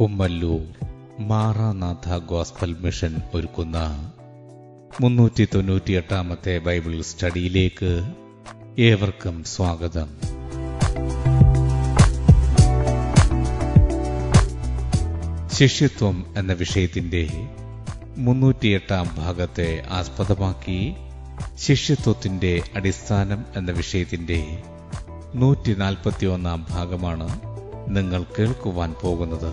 Kummallur Maranatha gospel mission ഒരുക്കുന്ന മുന്നൂറ്റി തൊണ്ണൂറ്റിയെട്ടാമത്തെ Bible സ്റ്റഡിയിലേക്ക് ഏവർക്കും സ്വാഗതം. ശിഷ്യത്വം എന്ന വിഷയത്തിന്റെ മുന്നൂറ്റിയെട്ടാം ഭാഗത്തെ ആസ്പദമാക്കി ശിഷ്യത്വത്തിന്റെ അടിസ്ഥാനം എന്ന വിഷയത്തിന്റെ നൂറ്റി നാൽപ്പത്തിയൊന്നാം ഭാഗമാണ് നിങ്ങൾ കേൾക്കുവാൻ പോകുന്നത്.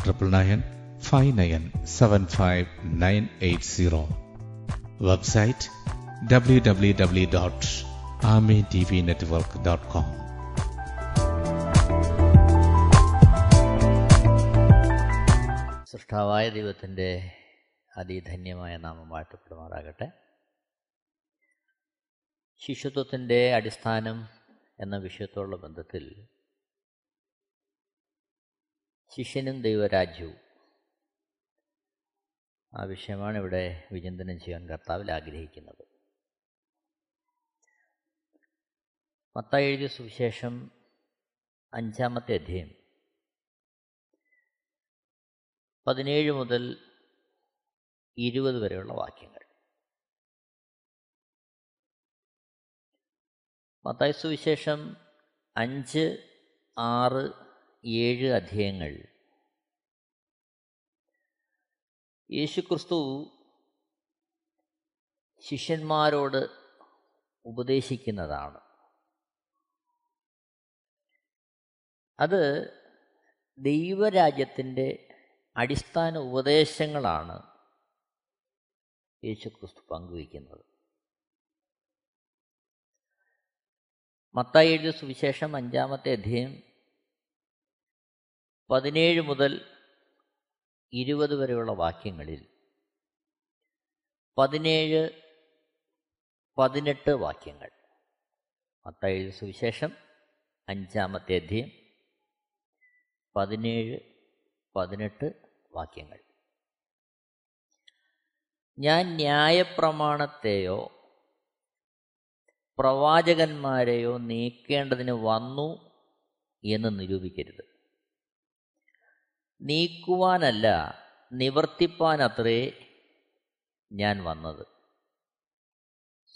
Triple nine five nine seven five nine eight zero website W W W dot Amen T V network dot com സൃഷ്ടാവായ ദൈവത്തിന്റെ അതിധന്യമായ നാമം വാഴ്ത്തപ്പെടുമാറാകട്ടെ. ശിശുത്വത്തിന്റെ അടിസ്ഥാനം എന്ന വിഷയത്തോടുള്ള ബന്ധത്തിൽ ശിഷ്യനും ദൈവരാജ്യവും. ആ വിഷയമാണ് ഇവിടെ വിചിന്തനം ചെയ്യാൻ കർത്താവിൽ ആഗ്രഹിക്കുന്നത്. മത്തായി എഴുതിയ സുവിശേഷം അഞ്ചാമത്തെ അധ്യയം. പതിനേഴ് മുതൽ ഇരുപത് വരെയുള്ള വാക്യങ്ങൾ. മത്തായി സുവിശേഷം അഞ്ച് ആറ് ഏഴ് അധ്യായങ്ങൾ. യേശുക്രിസ്തു ശിഷ്യന്മാരോട് ഉപദേശിക്കുന്നതാണ്. അത് ദൈവരാജ്യത്തിന്റെ അടിസ്ഥാന ഉപദേശങ്ങളാണ് യേശുക്രിസ്തു പങ്കുവയ്ക്കുന്നത്. മത്തായി എഴുതിയ സുവിശേഷം അഞ്ചാമത്തെ അധ്യായം പതിനേഴ് മുതൽ ഇരുപത് വരെയുള്ള വാക്യങ്ങളിൽ പതിനേഴ് പതിനെട്ട് വാക്യങ്ങൾ. മത്തയിൽ സുവിശേഷം അഞ്ചാമത്തെ അധ്യയം പതിനേഴ് പതിനെട്ട് വാക്യങ്ങൾ. ഞാൻ ന്യായപ്രമാണത്തെയോ പ്രവാചകന്മാരെയോ നീക്കേണ്ടതിന് വന്നു എന്ന് നിരൂപിക്കരുത്. നീക്കുവാനല്ല നിവർത്തിപ്പാനത്രേ ഞാൻ വന്നത്.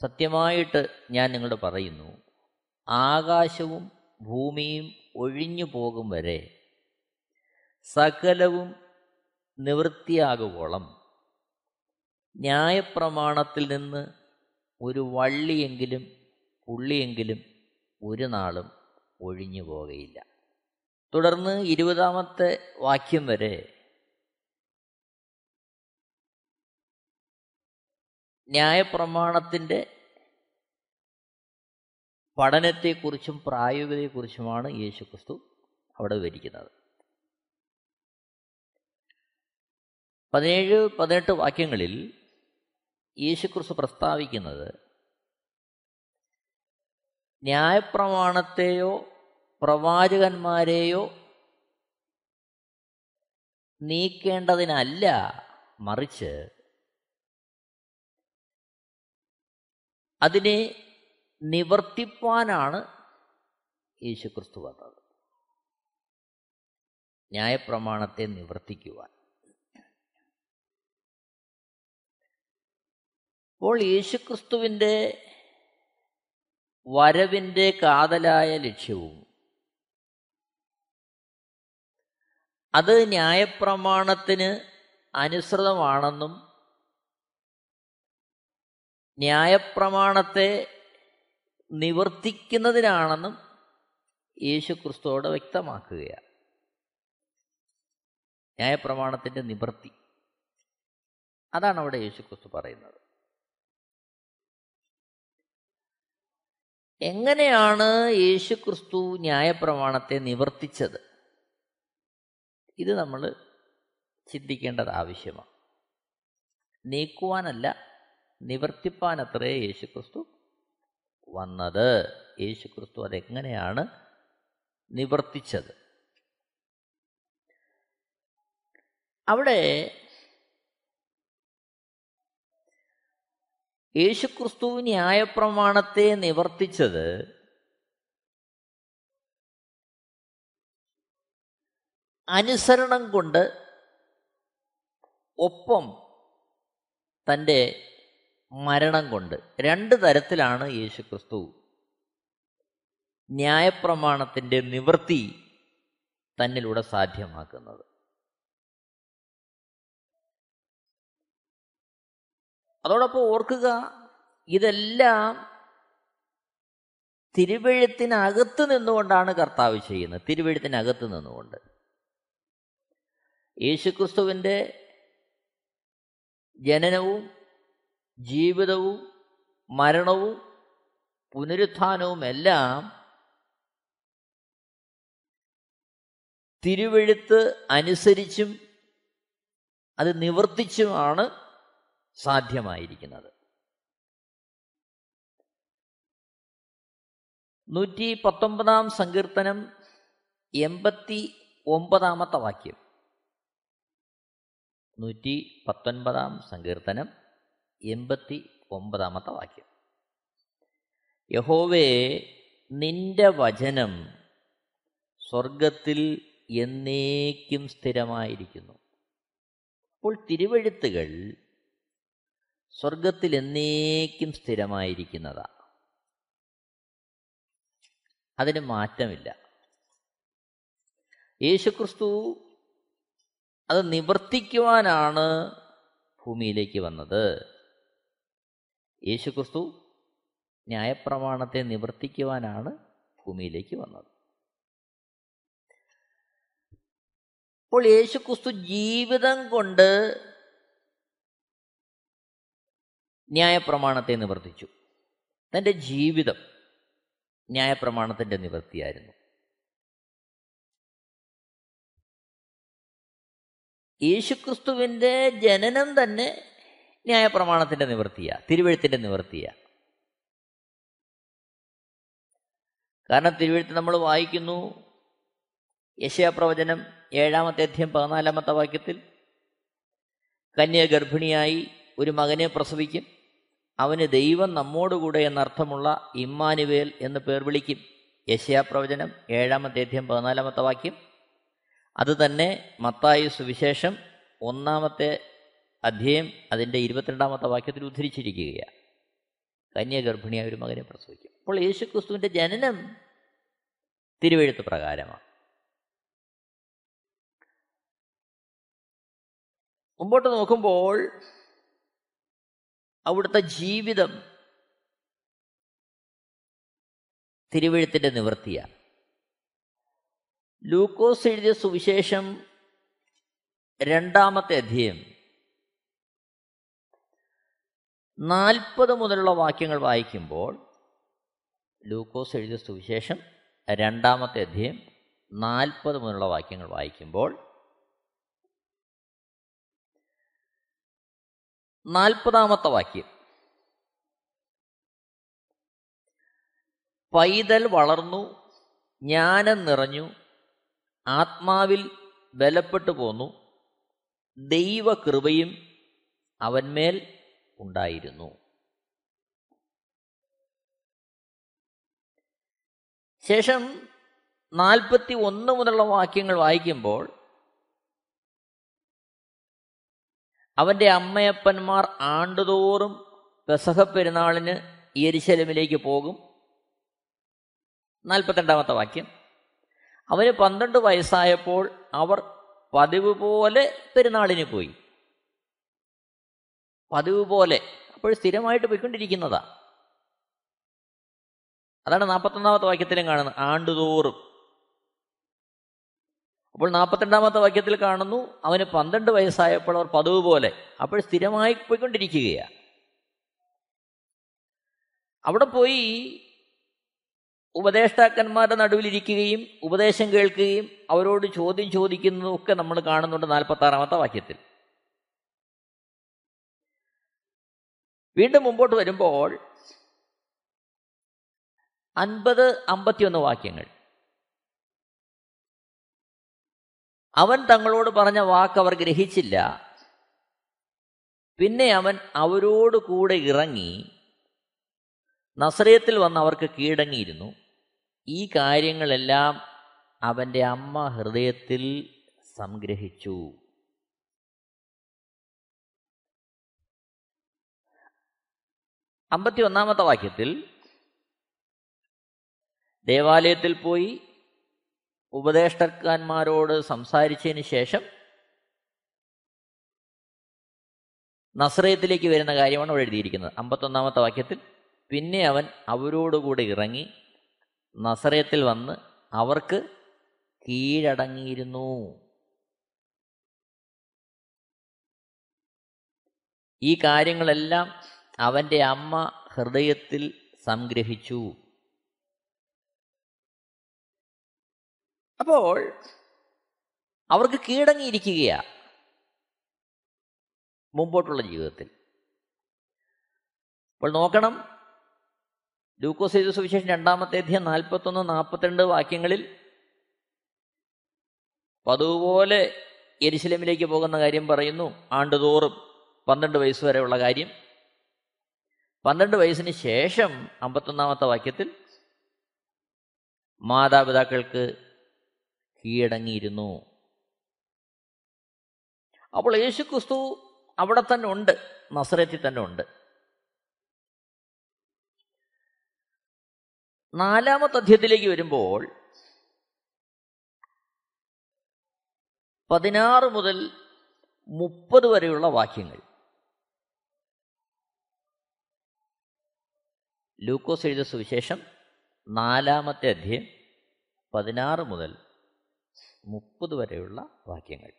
സത്യമായിട്ട് ഞാൻ നിങ്ങളോട് പറയുന്നു ആകാശവും ഭൂമിയും ഒഴിഞ്ഞു പോകും വരെ സകലവും നിവൃത്തിയാകുവോളം. ന്യായപ്രമാണത്തിൽ നിന്ന് ഒരു വള്ളിയെങ്കിലും പുള്ളിയെങ്കിലും ഒരു നാളും ഒഴിഞ്ഞു പോകുകയില്ല തുടർന്ന് ഇരുപതാമത്തെ വാക്യം വരെ. ന്യായപ്രമാണത്തിന്റെ പഠനത്തെക്കുറിച്ചും പ്രായോഗികതയെക്കുറിച്ചുമാണ് യേശുക്രിസ്തു അവിടെ വിവരിക്കുന്നത്. പതിനേഴ് പതിനെട്ട് വാക്യങ്ങളിൽ യേശുക്രിസ്തു പ്രസ്താവിക്കുന്നത് ന്യായപ്രമാണത്തെയോ പ്രവാചകന്മാരെയോ നീക്കേണ്ടതിനല്ല മറിച്ച് അതിനെ നിവർത്തിപ്പാനാണ് യേശുക്രിസ്തു വന്നത്. ന്യായപ്രമാണത്തെ നിവർത്തിക്കുവാൻ. അപ്പോൾ യേശുക്രിസ്തുവിന്റെ വരവിന്റെ കാതലായ ലക്ഷ്യവും അത് ന്യായപ്രമാണത്തിന് അനുസൃതമാണെന്നും ന്യായപ്രമാണത്തെ നിവർത്തിക്കുന്നതിനാണെന്നും യേശു ക്രിസ്തുവോട് വ്യക്തമാക്കുകയാണ്. ന്യായപ്രമാണത്തിന്റെ നിവൃത്തി. അതാണ് അവിടെ യേശു ക്രിസ്തു പറയുന്നത്. എങ്ങനെയാണ് യേശു ക്രിസ്തു ന്യായപ്രമാണത്തെ നിവർത്തിച്ചത്? ഇത് നമ്മൾ ചിന്തിക്കേണ്ടത് ആവശ്യമാണ് നീക്കുവാനല്ല നിവർത്തിപ്പാനത്രേ യേശുക്രിസ്തു വന്നത്. യേശുക്രിസ്തു അതെങ്ങനെയാണ് നിവർത്തിച്ചത്? അവിടെ യേശുക്രിസ്തു ന്യായപ്രമാണത്തെ നിവർത്തിച്ചത് അനുസരണം കൊണ്ട് ഒപ്പം തന്റെ മരണം കൊണ്ട് രണ്ട് തരത്തിലാണ് യേശുക്രിസ്തു ന്യായപ്രമാണത്തിന്റെ നിവൃത്തി തന്നിലൂടെ സാധ്യമാക്കുന്നത്. അതോടൊപ്പം ഓർക്കുക ഇതെല്ലാം തിരുവഴുത്തിനകത്ത് നിന്നുകൊണ്ടാണ് കർത്താവ് ചെയ്യുന്നത്. തിരുവഴുത്തിനകത്ത് നിന്നുകൊണ്ട്. യേശുക്രിസ്തുവിന്റെ ജനനവും ജീവിതവും മരണവും പുനരുത്ഥാനവും എല്ലാം തിരുവെഴുത്ത് അനുസരിച്ചും അത് നിവർത്തിച്ചുമാണ് സാധ്യമായിരിക്കുന്നത്. നൂറ്റി പത്തൊമ്പതാം സങ്കീർത്തനം എൺപത്തി ഒമ്പതാമത്തെ വാക്യം. നൂറ്റി പത്തൊൻപതാം സങ്കീർത്തനം എൺപത്തി ഒമ്പതാമത്തെ വാക്യം. യഹോവേ നിന്റെ വചനം സ്വർഗത്തിൽ എന്നേക്കും സ്ഥിരമായിരിക്കുന്നു. അപ്പോൾ തിരുവഴുത്തുകൾ സ്വർഗത്തിൽ എന്നേക്കും സ്ഥിരമായിരിക്കുന്നതാ. അതിന് മാറ്റമില്ല. യേശുക്രിസ്തു അത് നിവർത്തിക്കുവാനാണ് ഭൂമിയിലേക്ക് വന്നത്. യേശുക്രിസ്തു ന്യായപ്രമാണത്തെ നിവർത്തിക്കുവാനാണ് ഭൂമിയിലേക്ക് വന്നത്. അപ്പോൾ യേശുക്രിസ്തു ജീവിതം കൊണ്ട് ന്യായപ്രമാണത്തെ നിവർത്തിച്ചു. തന്റെ ജീവിതം ന്യായപ്രമാണത്തിന്റെ നിവൃത്തിയായിരുന്നു യേശുക്രിസ്തുവിന്റെ ജനനം തന്നെ ന്യായപ്രമാണത്തിന്റെ നിവൃത്തിയാ തിരുവഴുത്തിന്റെ നിവൃത്തിയാ. കാരണം തിരുവഴുത്ത് നമ്മൾ വായിക്കുന്നു യശയാപ്രവചനം ഏഴാമത്തെ അധ്യയം പതിനാലാമത്തെ വാക്യത്തിൽ കന്യ ഗർഭിണിയായി ഒരു മകനെ പ്രസവിക്കും അവന് ദൈവം നമ്മോടുകൂടെ എന്നർത്ഥമുള്ള ഇമ്മാനുവേൽ എന്ന് പേർ വിളിക്കും. യശയാപ്രവചനം ഏഴാമത്തെ അധ്യയം പതിനാലാമത്തെ വാക്യം. അത് തന്നെ മത്തായി സുവിശേഷം ഒന്നാമത്തെ അധ്യയം അതിന്റെ ഇരുപത്തിരണ്ടാമത്തെ വാക്യത്തിൽ ഉദ്ധരിച്ചിരിക്കുകയാണ്. കന്യാഗർഭിണിയായ ഒരു മകനെ പ്രസവിക്കും. അപ്പോൾ യേശുക്രിസ്തുവിന്റെ ജനനം തിരുവെഴുത്ത് പ്രകാരമാണ്. മുമ്പോട്ട് നോക്കുമ്പോൾ അവിടുത്തെ ജീവിതം തിരുവഴുത്തിന്റെ നിവൃത്തിയാണ്. ലൂക്കോസ് എഴുതിയ സുവിശേഷം രണ്ടാമത്തെ അധ്യയം. നാൽപ്പത് മുതലുള്ള വാക്യങ്ങൾ വായിക്കുമ്പോൾ ലൂക്കോസ് എഴുതിയ സുവിശേഷം രണ്ടാമത്തെ അധ്യയം നാൽപ്പത് മുതലുള്ള വാക്യങ്ങൾ വായിക്കുമ്പോൾ നാൽപ്പതാമത്തെ വാക്യം. പൈതൽ വളർന്നു ജ്ഞാനം നിറഞ്ഞു ആത്മാവിൽ ബലപ്പെട്ടു പോന്നു. ദൈവകൃപയും അവന്മേൽ ഉണ്ടായിരുന്നു. ശേഷം നാൽപ്പത്തി ഒന്ന് മുതലുള്ള വാക്യങ്ങൾ വായിക്കുമ്പോൾ അവന്റെ അമ്മയപ്പന്മാർ ആണ്ടുതോറും പെസഹ പെരുന്നാളിന് യരിശലമിലേക്ക് പോകും. നാൽപ്പത്തിരണ്ടാമത്തെ വാക്യം. അവന് പന്ത്രണ്ട് വയസ്സായപ്പോൾ അവർ പതിവ് പോലെ പെരുന്നാളിന് പോയി. പതിവ് പോലെ. അപ്പോൾ സ്ഥിരമായിട്ട് പോയിക്കൊണ്ടിരിക്കുന്നതാ. അതാണ് നാൽപ്പത്തൊന്നാമത്തെ വാക്യത്തിലും കാണുന്നത്. ആണ്ടുതോറും. അപ്പോൾ നാൽപ്പത്തിരണ്ടാമത്തെ വാക്യത്തിൽ കാണുന്നു അവന് പന്ത്രണ്ട് വയസ്സായപ്പോൾ അവർ പതിവ് പോലെ. അപ്പോൾ സ്ഥിരമായി പോയിക്കൊണ്ടിരിക്കുകയാണ് അവിടെ പോയി ഉപദേഷ്ടാക്കന്മാരുടെ നടുവിലിരിക്കുകയും ഉപദേശം കേൾക്കുകയും അവരോട് ചോദ്യം ചോദിക്കുന്നതും ഒക്കെ നമ്മൾ കാണുന്നുണ്ട് നാൽപ്പത്തി ആറാമത്തെ വാക്യത്തിൽ. വീണ്ടും മുമ്പോട്ട് വരുമ്പോൾ അൻപത് അമ്പത്തിയൊന്ന് വാക്യങ്ങൾ. അവൻ തങ്ങളോട് പറഞ്ഞ വാക്ക് അവർ ഗ്രഹിച്ചില്ല. പിന്നെ അവൻ അവരോട് കൂടെ ഇറങ്ങി നസ്രയത്തിൽ വന്ന് അവർക്ക് കീഴടങ്ങിയിരുന്നു. ഈ കാര്യങ്ങളെല്ലാം അവന്റെ അമ്മ ഹൃദയത്തിൽ സംഗ്രഹിച്ചു. അമ്പത്തി ഒന്നാമത്തെ വാക്യത്തിൽ ദേവാലയത്തിൽ പോയി ഉപദേഷ്ടന്മാരോട് സംസാരിച്ചതിന് ശേഷം നസ്രയത്തിലേക്ക് വരുന്ന കാര്യമാണ് അവിടെ എഴുതിയിരിക്കുന്നത്. അമ്പത്തൊന്നാമത്തെ വാക്യത്തിൽ പിന്നെ അവൻ അവരോടുകൂടെ ഇറങ്ങി നസറയത്തിൽ വന്ന് അവർക്ക് കീഴടങ്ങിയിരുന്നു. ഈ കാര്യങ്ങളെല്ലാം അവന്റെ അമ്മ ഹൃദയത്തിൽ സംഗ്രഹിച്ചു. അപ്പോൾ അവർക്ക് കീഴടങ്ങിയിരിക്കുകയാ മുമ്പോട്ടുള്ള ജീവിതത്തിൽ. അപ്പോൾ നോക്കണം ലൂക്കോസ് ചെയ്ത സുവിശേഷം രണ്ടാമത്തെ അധ്യയം നാൽപ്പത്തൊന്ന് നാൽപ്പത്തിരണ്ട് വാക്യങ്ങളിൽ പതുപോലെ എരിശിലമിലേക്ക് പോകുന്ന കാര്യം പറയുന്നു. ആണ്ടുതോറും പന്ത്രണ്ട് വയസ്സ് വരെയുള്ള കാര്യം. പന്ത്രണ്ട് വയസ്സിന് ശേഷം അമ്പത്തൊന്നാമത്തെ വാക്യത്തിൽ മാതാപിതാക്കൾക്ക് കീഴടങ്ങിയിരുന്നു. അപ്പോൾ യേശു ക്രിസ്തു അവിടെ തന്നെ ഉണ്ട് നസറത്തിൽ തന്നെ ഉണ്ട്. നാലാമത്തെ അധ്യയത്തിലേക്ക് വരുമ്പോൾ പതിനാറ് മുതൽ മുപ്പത് വരെയുള്ള വാക്യങ്ങൾ. ലൂക്കോസ് എഴുത സുവിശേഷം നാലാമത്തെ അധ്യയം പതിനാറ് മുതൽ മുപ്പത് വരെയുള്ള വാക്യങ്ങൾ.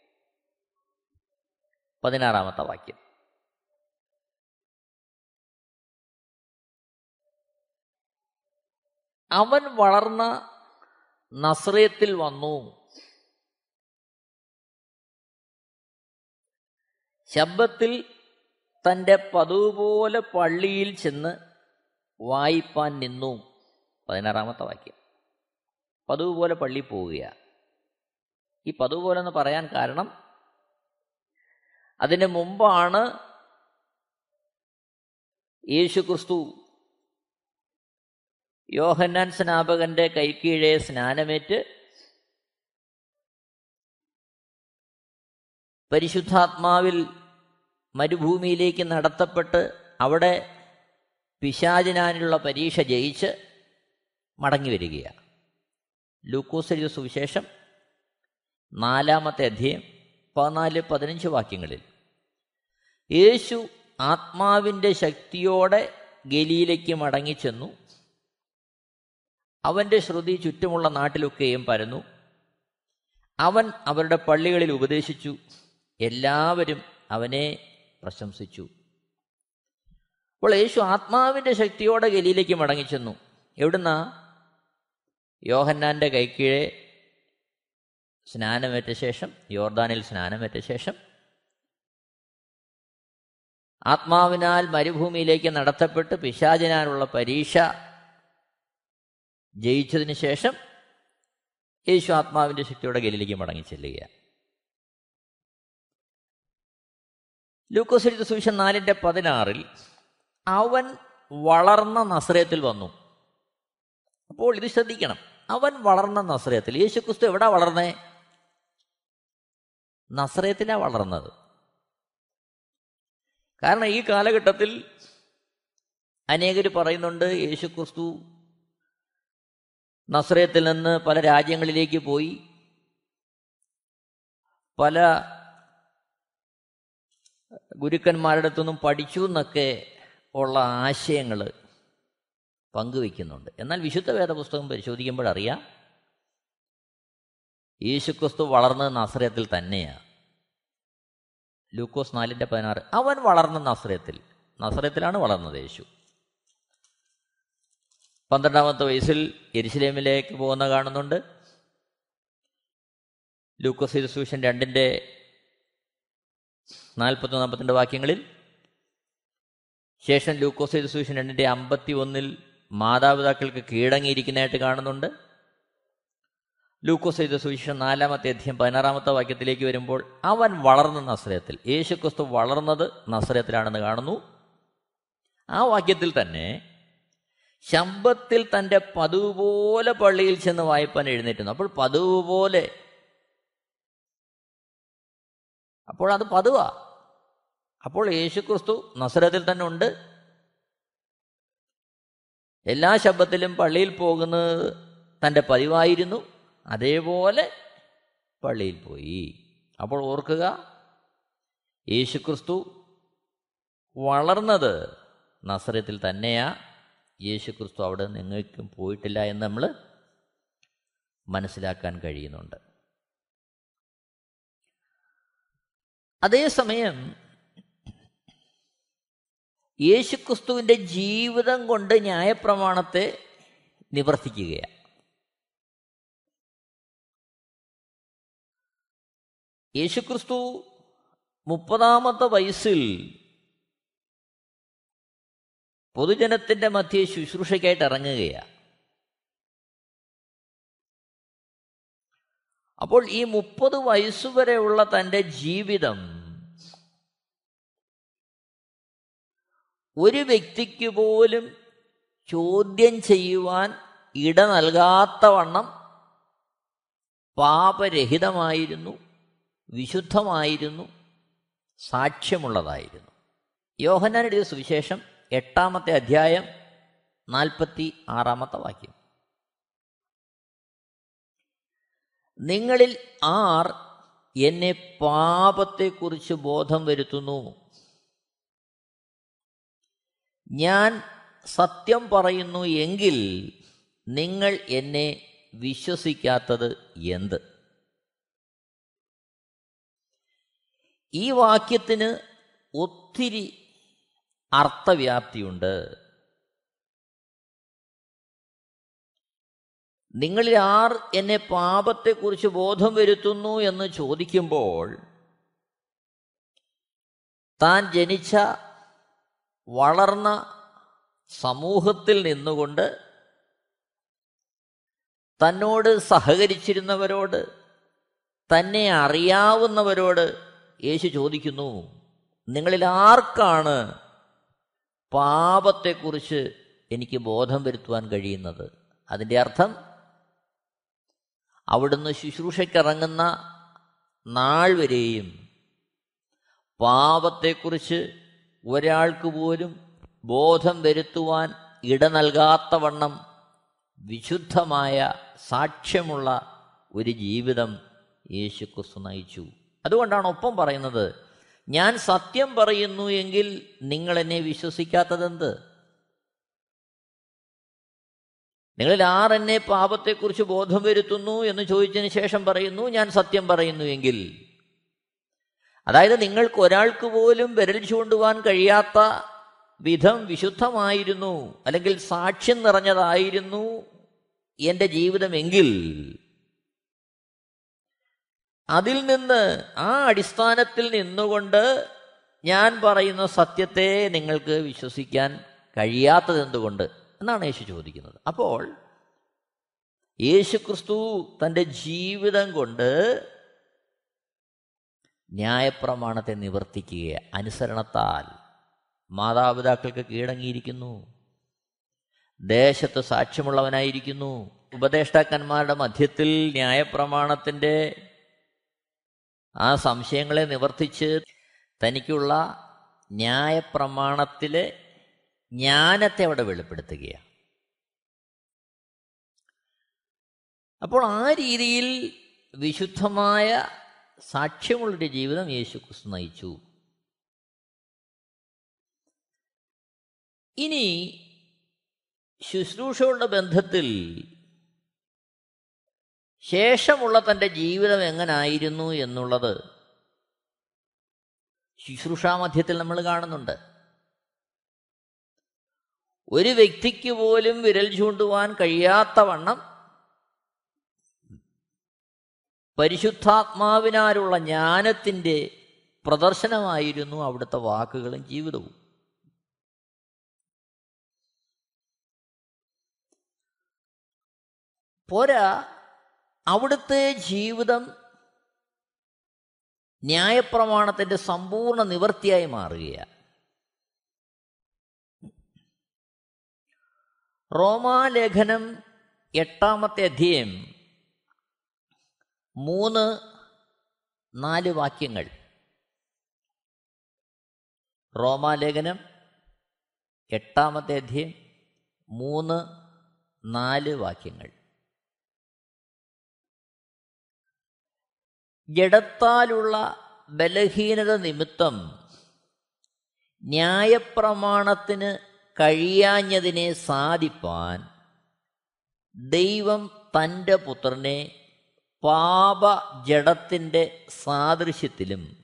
പതിനാറാമത്തെ വാക്യം. അവൻ വളർന്ന നസ്രയത്തിൽ വന്നു. ശബ്ദത്തിൽ തന്റെ പതുപോലെ പോലെ പള്ളിയിൽ ചെന്ന് വായിപ്പാൻ നിന്നു. പതിനാറാമത്തെ വാക്യം. പതുപോലെ പോലെ പള്ളി പോവുകയാണ് ഈ പതുപോലെ പോലെ എന്ന് പറയാൻ കാരണം അതിന് മുമ്പാണ് യേശു ക്രിസ്തു യോഹന്നാൻ സ്നാപകന്റെ കൈക്കീഴെ സ്നാനമേറ്റ് പരിശുദ്ധാത്മാവിൽ മരുഭൂമിയിലേക്ക് നടത്തപ്പെട്ട് അവിടെ പിശാചിനാനുള്ള പരീക്ഷ ജയിച്ച് മടങ്ങി വരികയാണ്. ലൂക്കോസ് സുവിശേഷം നാലാമത്തെ അധ്യയം പതിനാല് പതിനഞ്ച് വാക്യങ്ങളിൽ. യേശു ആത്മാവിന്റെ ശക്തിയോടെ ഗലിയിലേക്ക് മടങ്ങിച്ചെന്നു. അവന്റെ ശ്രുതി ചുറ്റുമുള്ള നാട്ടിലൊക്കെയും പരന്നു. അവൻ അവരുടെ പള്ളികളിൽ ഉപദേശിച്ചു. എല്ലാവരും അവനെ പ്രശംസിച്ചു. അപ്പോൾ യേശു ആത്മാവിന്റെ ശക്തിയോടെ ഗലിയിലേക്ക് മടങ്ങിച്ചെന്നു. എവിടുന്ന? യോഹന്നാന്റെ കൈക്കീഴെ സ്നാനമേറ്റ ശേഷം യോർദാനിൽ സ്നാനമേറ്റ ശേഷം. ആത്മാവിനാൽ മരുഭൂമിയിലേക്ക് നടത്തപ്പെട്ട് പിശാചിനാനുള്ള പരീക്ഷ ജയിച്ചതിന് ശേഷം യേശു ആത്മാവിന്റെ ശക്തിയോടെ ഗലിലേക്ക് മടങ്ങി ചെല്ലുക ലൂക്കോസ് സുവിശേഷം നാലിന്റെ പതിനാറിൽ അവൻ വളർന്ന നസ്രയത്തിൽ വന്നു. അപ്പോൾ ഇത് ശ്രദ്ധിക്കണം. അവൻ വളർന്ന നസ്രയത്തിൽ യേശു ക്രിസ്തു എവിടാ വളർന്നേ? നസ്രയത്തിലാ വളർന്നത്. കാരണം ഈ കാലഘട്ടത്തിൽ അനേകർ പറയുന്നുണ്ട് യേശു ക്രിസ്തു നസ്രയത്തിൽ നിന്ന് പല രാജ്യങ്ങളിലേക്ക് പോയി. പല ഗുരുക്കന്മാരുടെ അടുത്തൊന്നും പഠിച്ചു എന്നൊക്കെ ഉള്ള ആശയങ്ങൾ പങ്കുവയ്ക്കുന്നുണ്ട്. എന്നാൽ വിശുദ്ധ വേദപുസ്തകം പരിശോധിക്കുമ്പോഴറിയാം യേശുക്രിസ്തു വളർന്നത് നസ്രയത്തിൽ തന്നെയാണ് ലൂക്കോസ് നാലിന്റെ പതിനാറ് അവൻ വളർന്ന നസ്രയത്തിൽ. നസ്രയത്തിലാണ് വളർന്നത് യേശു. പന്ത്രണ്ടാമത്തെ വയസ്സിൽ എരിശിലേമിലേക്ക് പോകുന്ന കാണുന്നുണ്ട്. ലൂക്കോസ് സൂഷൻ രണ്ടിന്റെ നാൽപ്പത്തി നാൽപ്പത്തിരണ്ട് വാക്യങ്ങളിൽ ശേഷം ലൂക്കോസ് സൂഷൻ രണ്ടിന്റെ അമ്പത്തി ഒന്നിൽ മാതാപിതാക്കൾക്ക് കീഴടങ്ങിയിരിക്കുന്നതായിട്ട് കാണുന്നുണ്ട്. ലൂക്കോസ് ചെയ്ത സുവിശേഷം നാലാമത്തെ അധ്യയം പതിനാറാമത്തെ വാക്യത്തിലേക്ക് വരുമ്പോൾ അവൻ വളർന്ന നസ്രയത്തിൽ യേശുക്രിസ്തു വളർന്നത് നസ്രയത്തിലാണെന്ന് കാണുന്നു. ആ വാക്യത്തിൽ തന്നെ ശമ്പത്തിൽ തന്റെ പതിവ് പോലെ പള്ളിയിൽ ചെന്ന് വായ്പാൻ എഴുന്നേറ്റുന്നു അപ്പോൾ പതിവ് പോലെ. അപ്പോൾ അത് പതിവാ. അപ്പോൾ യേശുക്രിസ്തു നസരത്തിൽ തന്നെ ഉണ്ട്. എല്ലാ ശബ്ദത്തിലും പള്ളിയിൽ പോകുന്നത് തന്റെ പതിവായിരുന്നു. അതേപോലെ പള്ളിയിൽ പോയി. അപ്പോൾ ഓർക്കുക യേശുക്രിസ്തു വളർന്നത് നസറത്തിൽ തന്നെയാ യേശുക്രിസ്തു അവിടെ നിങ്ങൾക്കും പോയിട്ടില്ല എന്ന് നമ്മൾ മനസ്സിലാക്കാൻ കഴിയുന്നുണ്ട്. അതേസമയം യേശുക്രിസ്തുവിന്റെ ജീവിതം കൊണ്ട് ന്യായപ്രമാണത്തെ നിവർത്തിക്കുകയാണ്. യേശുക്രിസ്തു മുപ്പതാമത്തെ വയസ്സിൽ പൊതുജനത്തിന്റെ മധ്യേ ശുശ്രൂഷയ്ക്കായിട്ട് ഇറങ്ങുകയാണ് അപ്പോൾ ഈ മുപ്പത് വയസ്സുവരെയുള്ള തന്റെ ജീവിതം ഒരു വ്യക്തിക്ക് പോലും ചോദ്യം ചെയ്യുവാൻ ഇട നൽകാത്ത വണ്ണം പാപരഹിതമായിരുന്നു വിശുദ്ധമായിരുന്നു സാക്ഷ്യമുള്ളതായിരുന്നു. യോഹന്നാൻ സുവിശേഷം എട്ടാമത്തെ അധ്യായം നാൽപ്പത്തി ആറാമത്തെ വാക്യം. നിങ്ങളിൽ ആർ എന്നെ പാപത്തെക്കുറിച്ച് ബോധം വരുത്തുന്നു? ഞാൻ സത്യം പറയുന്നു എങ്കിൽ നിങ്ങൾ എന്നെ വിശ്വസിക്കാത്തത് എന്ത്? ഈ വാക്യത്തിന് ഒത്തിരി അർത്ഥവ്യാപ്തിയുണ്ട്. നിങ്ങളിൽ ആർ എന്നെ പാപത്തെക്കുറിച്ച് ബോധം വരുത്തുന്നു എന്ന് ചോദിക്കുമ്പോൾ താൻ ജനിച്ച വളർന്ന സമൂഹത്തിൽ നിന്നുകൊണ്ട് തന്നോട് സഹകരിച്ചിരുന്നവരോട് തന്നെ അറിയാവുന്നവരോട് യേശു ചോദിക്കുന്നു നിങ്ങളിൽ ആർക്കാണ് പാപത്തെക്കുറിച്ച് എനിക്ക് ബോധം വരുത്തുവാൻ കഴിയുന്നത്. അതിന്റെ അർത്ഥം അവിടുന്ന് ശുശ്രൂഷയ്ക്കിറങ്ങുന്ന നാൾ വരെയും പാപത്തെക്കുറിച്ച് ഒരാൾക്ക് പോലും ബോധം വരുത്തുവാൻ ഇട നൽകാത്തവണ്ണം വിശുദ്ധമായ സാക്ഷ്യമുള്ള ഒരു ജീവിതം യേശുക്രിസ്തു നയിച്ചു. അതുകൊണ്ടാണ് ഒപ്പം പറയുന്നത് ഞാൻ സത്യം പറയുന്നു എങ്കിൽ നിങ്ങൾ എന്നെ വിശ്വസിക്കാത്തതെന്ത്? നിങ്ങളിൽ ആർ എന്നെ പാപത്തെക്കുറിച്ച് ബോധം വരുത്തുന്നു എന്ന് ചോദിച്ചതിന് ശേഷം പറയുന്നു ഞാൻ സത്യം പറയുന്നു എങ്കിൽ. അതായത് നിങ്ങൾക്ക് ഒരാൾക്ക് പോലും വിരൽ ചൂണ്ടുവാൻ കഴിയാത്ത വിധം വിശുദ്ധമായിരുന്നു അല്ലെങ്കിൽ സാക്ഷ്യം നിറഞ്ഞതായിരുന്നു എന്റെ ജീവിതമെങ്കിൽ. അതിൽ നിന്ന് ആ അടിസ്ഥാനത്തിൽ നിന്നുകൊണ്ട് ഞാൻ പറയുന്ന സത്യത്തെ നിങ്ങൾക്ക് വിശ്വസിക്കാൻ കഴിയാത്തത് എന്തുകൊണ്ട് എന്നാണ് യേശു ചോദിക്കുന്നത്. അപ്പോൾ യേശു ക്രിസ്തു തന്റെ ജീവിതം കൊണ്ട് ന്യായപ്രമാണത്തെ നിവർത്തിക്കുക അനുസരണത്താൽ മാതാപിതാക്കൾക്ക് കീഴടങ്ങിയിരിക്കുന്നു. ദേശത്ത് സാക്ഷ്യമുള്ളവനായിരിക്കുന്നു. ഉപദേഷ്ടാക്കന്മാരുടെ മധ്യത്തിൽ ന്യായപ്രമാണത്തിന്റെ ആ സംശയങ്ങളെ നിവർത്തിച്ച് തനിക്കുള്ള ന്യായപ്രമാണത്തിലെ ജ്ഞാനത്തെ അവിടെ വെളിപ്പെടുത്തുകയാണ് അപ്പോൾ ആ രീതിയിൽ വിശുദ്ധമായ സാക്ഷ്യമുള്ളൊരു ജീവിതം യേശു ക്രിസ്തു നയിച്ചു. ഇനി ശുശ്രൂഷകളുടെ ബന്ധത്തിൽ ശേഷമുള്ള തന്റെ ജീവിതം എങ്ങനായിരുന്നു എന്നുള്ളത് ശുശ്രൂഷാമധ്യത്തിൽ നമ്മൾ കാണുന്നുണ്ട്. ഒരു വ്യക്തിക്ക് പോലും വിരൽ ചൂണ്ടുവാൻ കഴിയാത്ത വണ്ണം പരിശുദ്ധാത്മാവിനാലുള്ള ജ്ഞാനത്തിന്റെ പ്രദർശനമായിരുന്നു അവിടുത്തെ വാക്കുകളും ജീവിതവും. പോരാ അവിടുത്തെ ജീവിതം ന്യായപ്രമാണത്തിന്റെ സമ്പൂർണ നിവൃത്തിയായി മാറുകയാണ്. റോമാലേഖനം എട്ടാമത്തെ അധ്യയം മൂന്ന് നാല് വാക്യങ്ങൾ. റോമാലേഖനം എട്ടാമത്തെ അധ്യയം മൂന്ന് നാല് വാക്യങ്ങൾ. ജഡത്താലുള്ള ബലഹീനത നിമിത്തം ന്യായപ്രമാണത്തിന് കഴിയാഞ്ഞതിനെ സാധിപ്പാൻ ദൈവം തന്റെ പുത്രനെ പാപജഡത്തിന്റെ സാദൃശ്യത്തിലും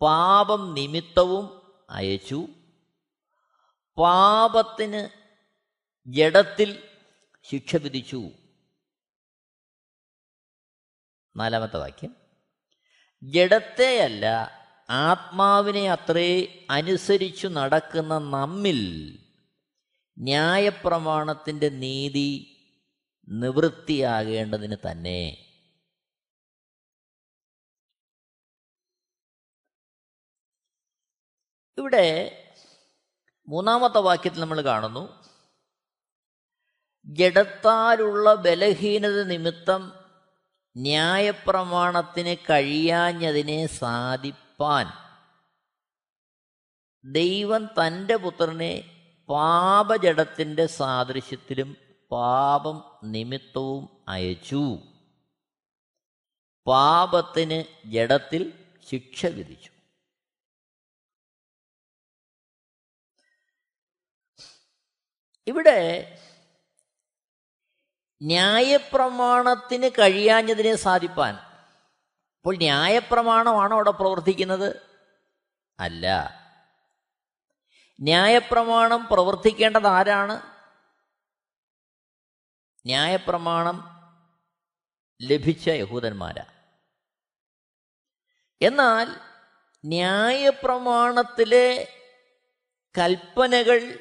പാപം നിമിത്തവും അയച്ചു. പാപത്തിന് ജഡത്തിൽ ശിക്ഷ വിധിച്ചു. നാലാമത്തെ വാക്യം. ജഡത്തെയല്ല ആത്മാവിനെ അത്രേ അനുസരിച്ചു നടക്കുന്ന നമ്മിൽ ന്യായപ്രമാണത്തിന്റെ നീതി നിവൃത്തിയാകേണ്ടതിന് തന്നെ. ഇവിടെ മൂന്നാമത്തെ വാക്യത്തിൽ നമ്മൾ കാണുന്നു ജഡത്താലുള്ള ബലഹീനത നിമിത്തം ന്യായപ്രമാണത്തിന് കഴിയാഞ്ഞതിനെ സാധിപ്പാൻ. ദൈവം തന്റെ പുത്രനെ പാപജടത്തിന്റെ സാദൃശ്യത്തിലും പാപം നിമിത്തവും അയച്ചു. പാപത്തിന് ജഡത്തിൽ ശിക്ഷ വിധിച്ചു. ഇവിടെ ന്യായപ്രമാണത്തിന് കഴിയാഞ്ഞതിനെ സാധിപ്പാൻ. അപ്പോൾ ന്യായപ്രമാണമാണോ അവിടെ പ്രവർത്തിക്കുന്നത്? അല്ല. ന്യായപ്രമാണം പ്രവർത്തിക്കേണ്ടത് ആരാണ്? ന്യായപ്രമാണം ലഭിച്ച യഹൂദന്മാരാ. എന്നാൽ ന്യായപ്രമാണത്തിലെ കൽപ്പനകൾ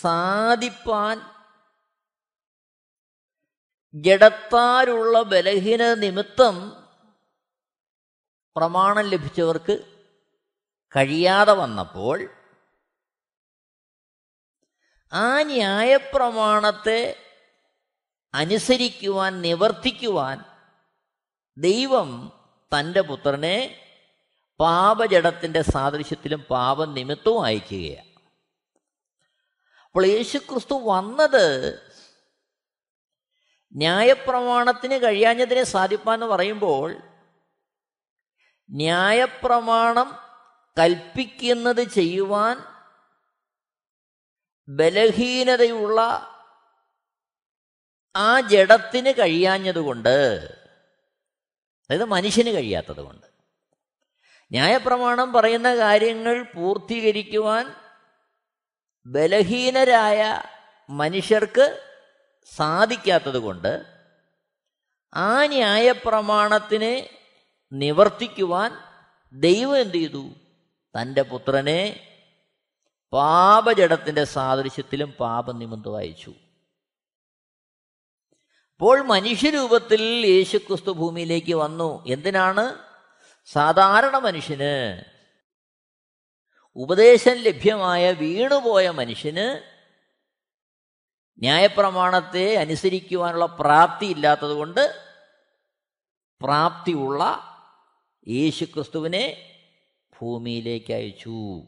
സാധിപ്പാൻ ജഡത്താലുള്ള ബലഹീന നിമിത്തം പ്രമാണം ലഭിച്ചവർക്ക് കഴിയാതെ വന്നപ്പോൾ ആ ന്യായപ്രമാണത്തെ അനുസരിക്കുവാൻ നിവർത്തിക്കുവാൻ ദൈവം തന്റെ പുത്രനെ പാപജടത്തിന്റെ സാദൃശ്യത്തിലും പാപനിമിത്തവും അയക്കുകയാണ്. അപ്പോൾ യേശുക്രിസ്തു വന്നത് ന്യായപ്രമാണത്തിന് കഴിയാഞ്ഞതിനെ സാധിപ്പാന്ന് പറയുമ്പോൾ ന്യായപ്രമാണം കൽപ്പിക്കുന്നത് ചെയ്യുവാൻ ബലഹീനതയുള്ള ആ ജഡത്തിന് കഴിയാഞ്ഞതുകൊണ്ട് അതായത് മനുഷ്യന് കഴിയാത്തതുകൊണ്ട്. ന്യായപ്രമാണം പറയുന്ന കാര്യങ്ങൾ പൂർത്തീകരിക്കുവാൻ ബലഹീനരായ മനുഷ്യർക്ക് സാധിക്കാത്തത് കൊണ്ട് ആ ന്യായപ്രമാണത്തിനെ നിവർത്തിക്കുവാൻ ദൈവം എന്ത് ചെയ്തു? തന്റെ പുത്രനെ പാപജടത്തിന്റെ സാദൃശ്യത്തിലും പാപനിമിത്തം അയച്ചു. അപ്പോൾ മനുഷ്യരൂപത്തിൽ യേശുക്രിസ്തു ഭൂമിയിലേക്ക് വന്നു. എന്തിനാണ്? സാധാരണ മനുഷ്യന് ഉപദേശം ലഭ്യമായ വീണുപോയ മനുഷ്യന് ന്യായപ്രമാണത്തെ അനുസരിക്കുവാനുള്ള പ്രാപ്തി ഇല്ലാത്തതുകൊണ്ട് പ്രാപ്തിയുള്ള യേശുക്രിസ്തുവിനെ ഭൂമിയിലേക്ക് അയച്ചു.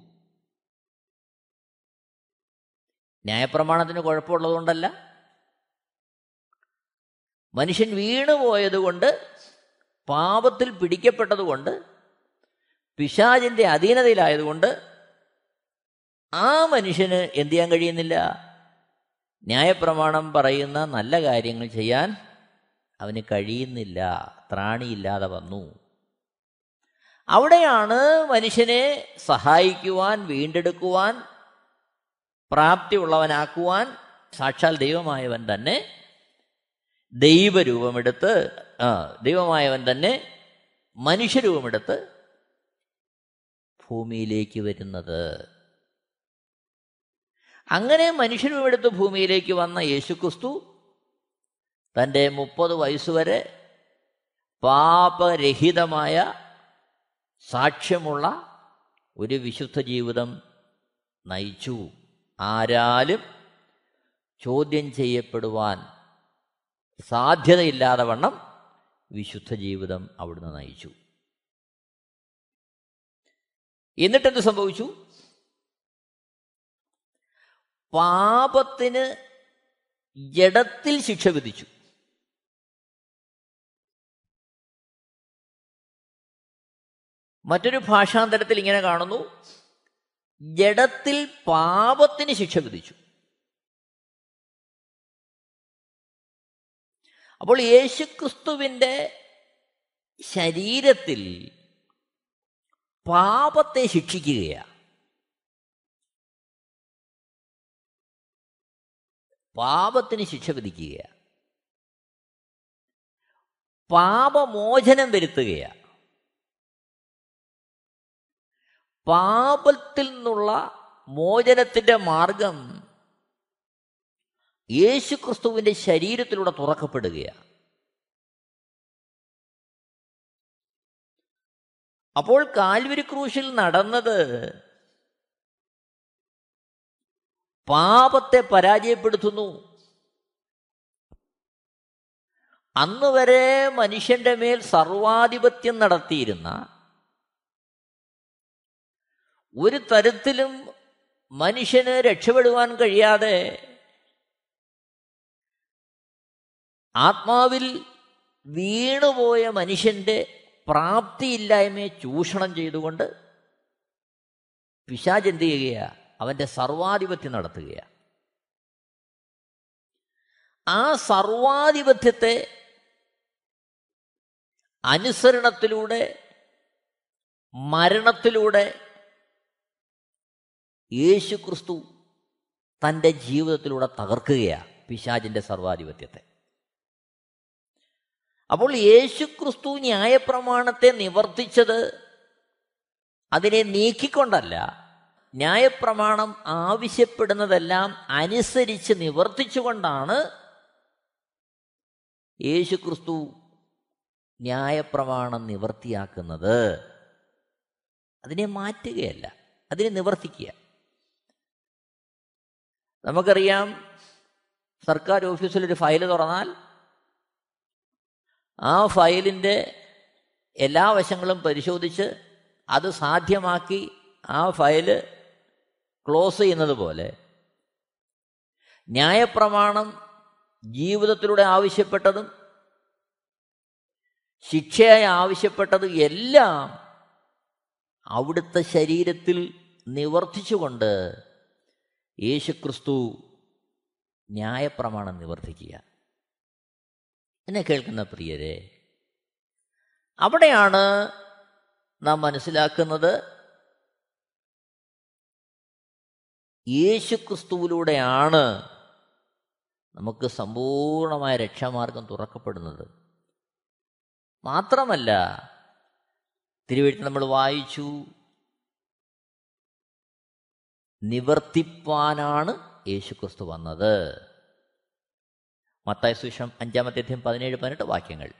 ന്യായപ്രമാണത്തിന് കുഴപ്പമുള്ളതുകൊണ്ടല്ല മനുഷ്യൻ വീണുപോയതുകൊണ്ട് പാപത്തിൽ പിടിക്കപ്പെട്ടതുകൊണ്ട് പിശാചിന്റെ അധീനതയിലായതുകൊണ്ട് ആ മനുഷ്യന് എന്ത് ചെയ്യാൻ കഴിയുന്നില്ല? ന്യായപ്രമാണം പറയുന്ന നല്ല കാര്യങ്ങൾ ചെയ്യാൻ അവന് കഴിയുന്നില്ല. ത്രാണിയില്ലാതെ വന്നു. അവിടെയാണ് മനുഷ്യനെ സഹായിക്കുവാൻ വീണ്ടെടുക്കുവാൻ പ്രാപ്തിയുള്ളവനാക്കുവാൻ സാക്ഷാൽ ദൈവമായവൻ തന്നെ ദൈവരൂപമെടുത്ത് ദൈവമായവൻ തന്നെ മനുഷ്യരൂപമെടുത്ത് ഭൂമിയിലേക്ക് വരുന്നത്. അങ്ങനെ മനുഷ്യരുമെടുത്ത് ഭൂമിയിലേക്ക് വന്ന യേശുക്രിസ്തു തന്റെ മുപ്പത് വയസ്സുവരെ പാപരഹിതമായ സാക്ഷ്യമുള്ള ഒരു വിശുദ്ധ ജീവിതം നയിച്ചു. ആരാലും ചോദ്യം ചെയ്യപ്പെടുവാൻ സാധ്യതയില്ലാതെ വണ്ണം വിശുദ്ധ ജീവിതം അവിടുന്ന് നയിച്ചു. എന്നിട്ടെന്ത് സംഭവിച്ചു? പാപത്തിന് ജഡത്തിൽ ശിക്ഷ വിധിച്ചു. മറ്റൊരു ഭാഷാന്തരത്തിൽ ഇങ്ങനെ കാണുന്നു. ജഡത്തിൽ പാപത്തിന് ശിക്ഷ വിധിച്ചു. അപ്പോൾ യേശുക്രിസ്തുവിന്റെ ശരീരത്തിൽ പാപത്തെ ശിക്ഷിക്കുകയാണ്. പാപത്തിന് ശിക്ഷ വിധിക്കുകയാണ് പാപമോചനം വരുത്തുകയാണ് പാപത്തിൽ നിന്നുള്ള മോചനത്തിന്റെ മാർഗം യേശു ക്രിസ്തുവിന്റെ ശരീരത്തിലൂടെ തുറക്കപ്പെടുകയാണ് അപ്പോൾ കാൽവരി ക്രൂശിൽ നടന്നത് പാപത്തെ പരാജയപ്പെടുത്തുന്നു. അന്ന് വരെ മനുഷ്യന്റെ മേൽ സർവാധിപത്യം നടത്തിയിരുന്ന ഒരു തരത്തിലും മനുഷ്യന് രക്ഷപ്പെടുവാൻ കഴിയാതെ ആത്മാവിൽ വീണുപോയ മനുഷ്യന്റെ പ്രാപ്തിയില്ലായ്മയെ ചൂഷണം ചെയ്തുകൊണ്ട് പിശാജ് എന്ത് അവന്റെ സർവാധിപത്യം നടത്തുകയാണ്. ആ സർവാധിപത്യത്തെ അനുസരണത്തിലൂടെ മരണത്തിലൂടെ യേശു ക്രിസ്തു തന്റെ ജീവിതത്തിലൂടെ തകർക്കുകയാണ് പിശാജിന്റെ സർവാധിപത്യത്തെ. അപ്പോൾ യേശു ക്രിസ്തു ന്യായപ്രമാണത്തെ നിവർത്തിച്ചത് അതിനെ നീക്കിക്കൊണ്ടല്ല ന്യായപ്രമാണം ആവശ്യപ്പെടുന്നതെല്ലാം അനുസരിച്ച് നിവർത്തിച്ചുകൊണ്ടാണ് യേശു ക്രിസ്തു ന്യായപ്രമാണം നിവർത്തിയാക്കുന്നത്. അതിനെ മാറ്റുകയല്ല അതിനെ നിവർത്തിക്കുക. നമുക്കറിയാം സർക്കാർ ഓഫീസിലൊരു ഫയൽ തുറന്നാൽ ആ ഫയലിന്റെ എല്ലാ വശങ്ങളും പരിശോധിച്ച് അത് സാധ്യമാക്കി ആ ഫയൽ ക്ലോസ് ചെയ്യുന്നത് പോലെ ന്യായപ്രമാണം ജീവിതത്തിലൂടെ ആവശ്യപ്പെട്ടതും ശിക്ഷയായി ആവശ്യപ്പെട്ടത് എല്ലാം അവിടുത്തെ ശരീരത്തിൽ നിവർത്തിച്ചുകൊണ്ട് യേശുക്രിസ്തു ന്യായപ്രമാണം നിവർത്തിക്കുക. എന്നെ കേൾക്കുന്ന പ്രിയരെ അവിടെയാണ് നാം മനസ്സിലാക്കുന്നത് യേശുക്രിസ്തുവിലൂടെയാണ് നമുക്ക് സമ്പൂർണമായ രക്ഷാമാർഗം തുറക്കപ്പെടുന്നത്. മാത്രമല്ല തിരുവഴുത്ത് നമ്മൾ വായിച്ചു നിവർത്തിപ്പാനാണ് യേശുക്രിസ്തു വന്നത്. മത്തായ സുഷം അഞ്ചാമത്തെ അധ്യയം പതിനേഴ് പതിനെട്ട് വാക്യങ്ങൾ.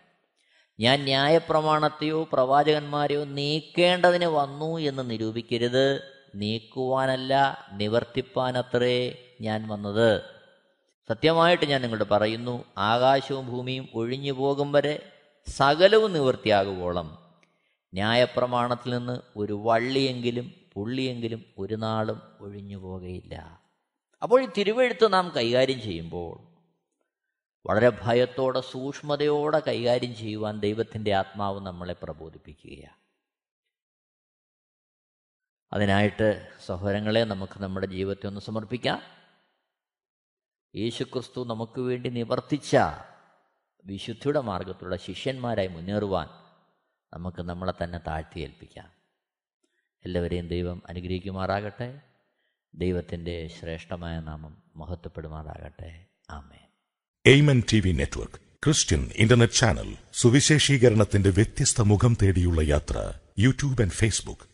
ഞാൻ ന്യായപ്രമാണത്തെയോ പ്രവാചകന്മാരെയോ നീക്കേണ്ടതിന് വന്നു എന്ന് നിരൂപിക്കരുത്. നീക്കുവാനല്ല നിവർത്തിപ്പാനത്രേ ഞാൻ വന്നത്. സത്യമായിട്ട് ഞാൻ നിങ്ങളോട് പറയുന്നു ആകാശവും ഭൂമിയും ഒഴിഞ്ഞു പോകും വരെ സകലവും നിവൃത്തിയാകുവോളം ന്യായപ്രമാണത്തിൽ നിന്ന് ഒരു വള്ളിയെങ്കിലും പുള്ളിയെങ്കിലും ഒരു നാളും ഒഴിഞ്ഞു പോകുകയില്ല. അപ്പോൾ ഈ തിരുവെഴുത്ത് നാം കൈകാര്യം ചെയ്യുമ്പോൾ വളരെ ഭയത്തോടെ സൂക്ഷ്മതയോടെ കൈകാര്യം ചെയ്യുവാൻ ദൈവത്തിന്റെ ആത്മാവ് നമ്മളെ പ്രബോധിപ്പിക്കുകയാണ്. അതിനായിട്ട് സഹോദരങ്ങളെ നമുക്ക് നമ്മുടെ ജീവിതത്തെ ഒന്ന് സമർപ്പിക്കാം. യേശുക്രിസ്തു നമുക്ക് വേണ്ടി നിവർത്തിച്ച വിശുദ്ധിയുടെ മാർഗത്തിലുള്ള ശിഷ്യന്മാരായി മുന്നേറുവാൻ നമുക്ക് നമ്മളെ തന്നെ താഴ്ത്തി ഏൽപ്പിക്കാം. എല്ലാവരെയും ദൈവം അനുഗ്രഹിക്കുമാറാകട്ടെ. ദൈവത്തിന്റെ ശ്രേഷ്ഠമായ നാമം മഹത്വപ്പെടുമാറാകട്ടെ. Amen Amen T V network Christian internet channel സുവിശേഷീകരണത്തിന്റെ വ്യത്യസ്ത മുഖം തേടിയുള്ള യാത്ര YouTube and Facebook.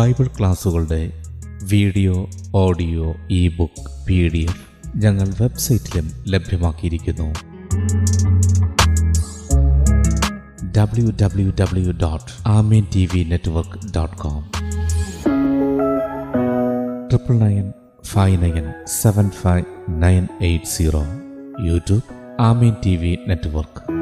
ബൈബിൾ ക്ലാസുകളുടെ video audio e book P D F ഞങ്ങൾ വെബ്സൈറ്റിലും ലഭ്യമാക്കിയിരിക്കുന്നു. W W W dot Amen T V network dot com triple nine five nine seven five nine eight zero YouTube Amen T V network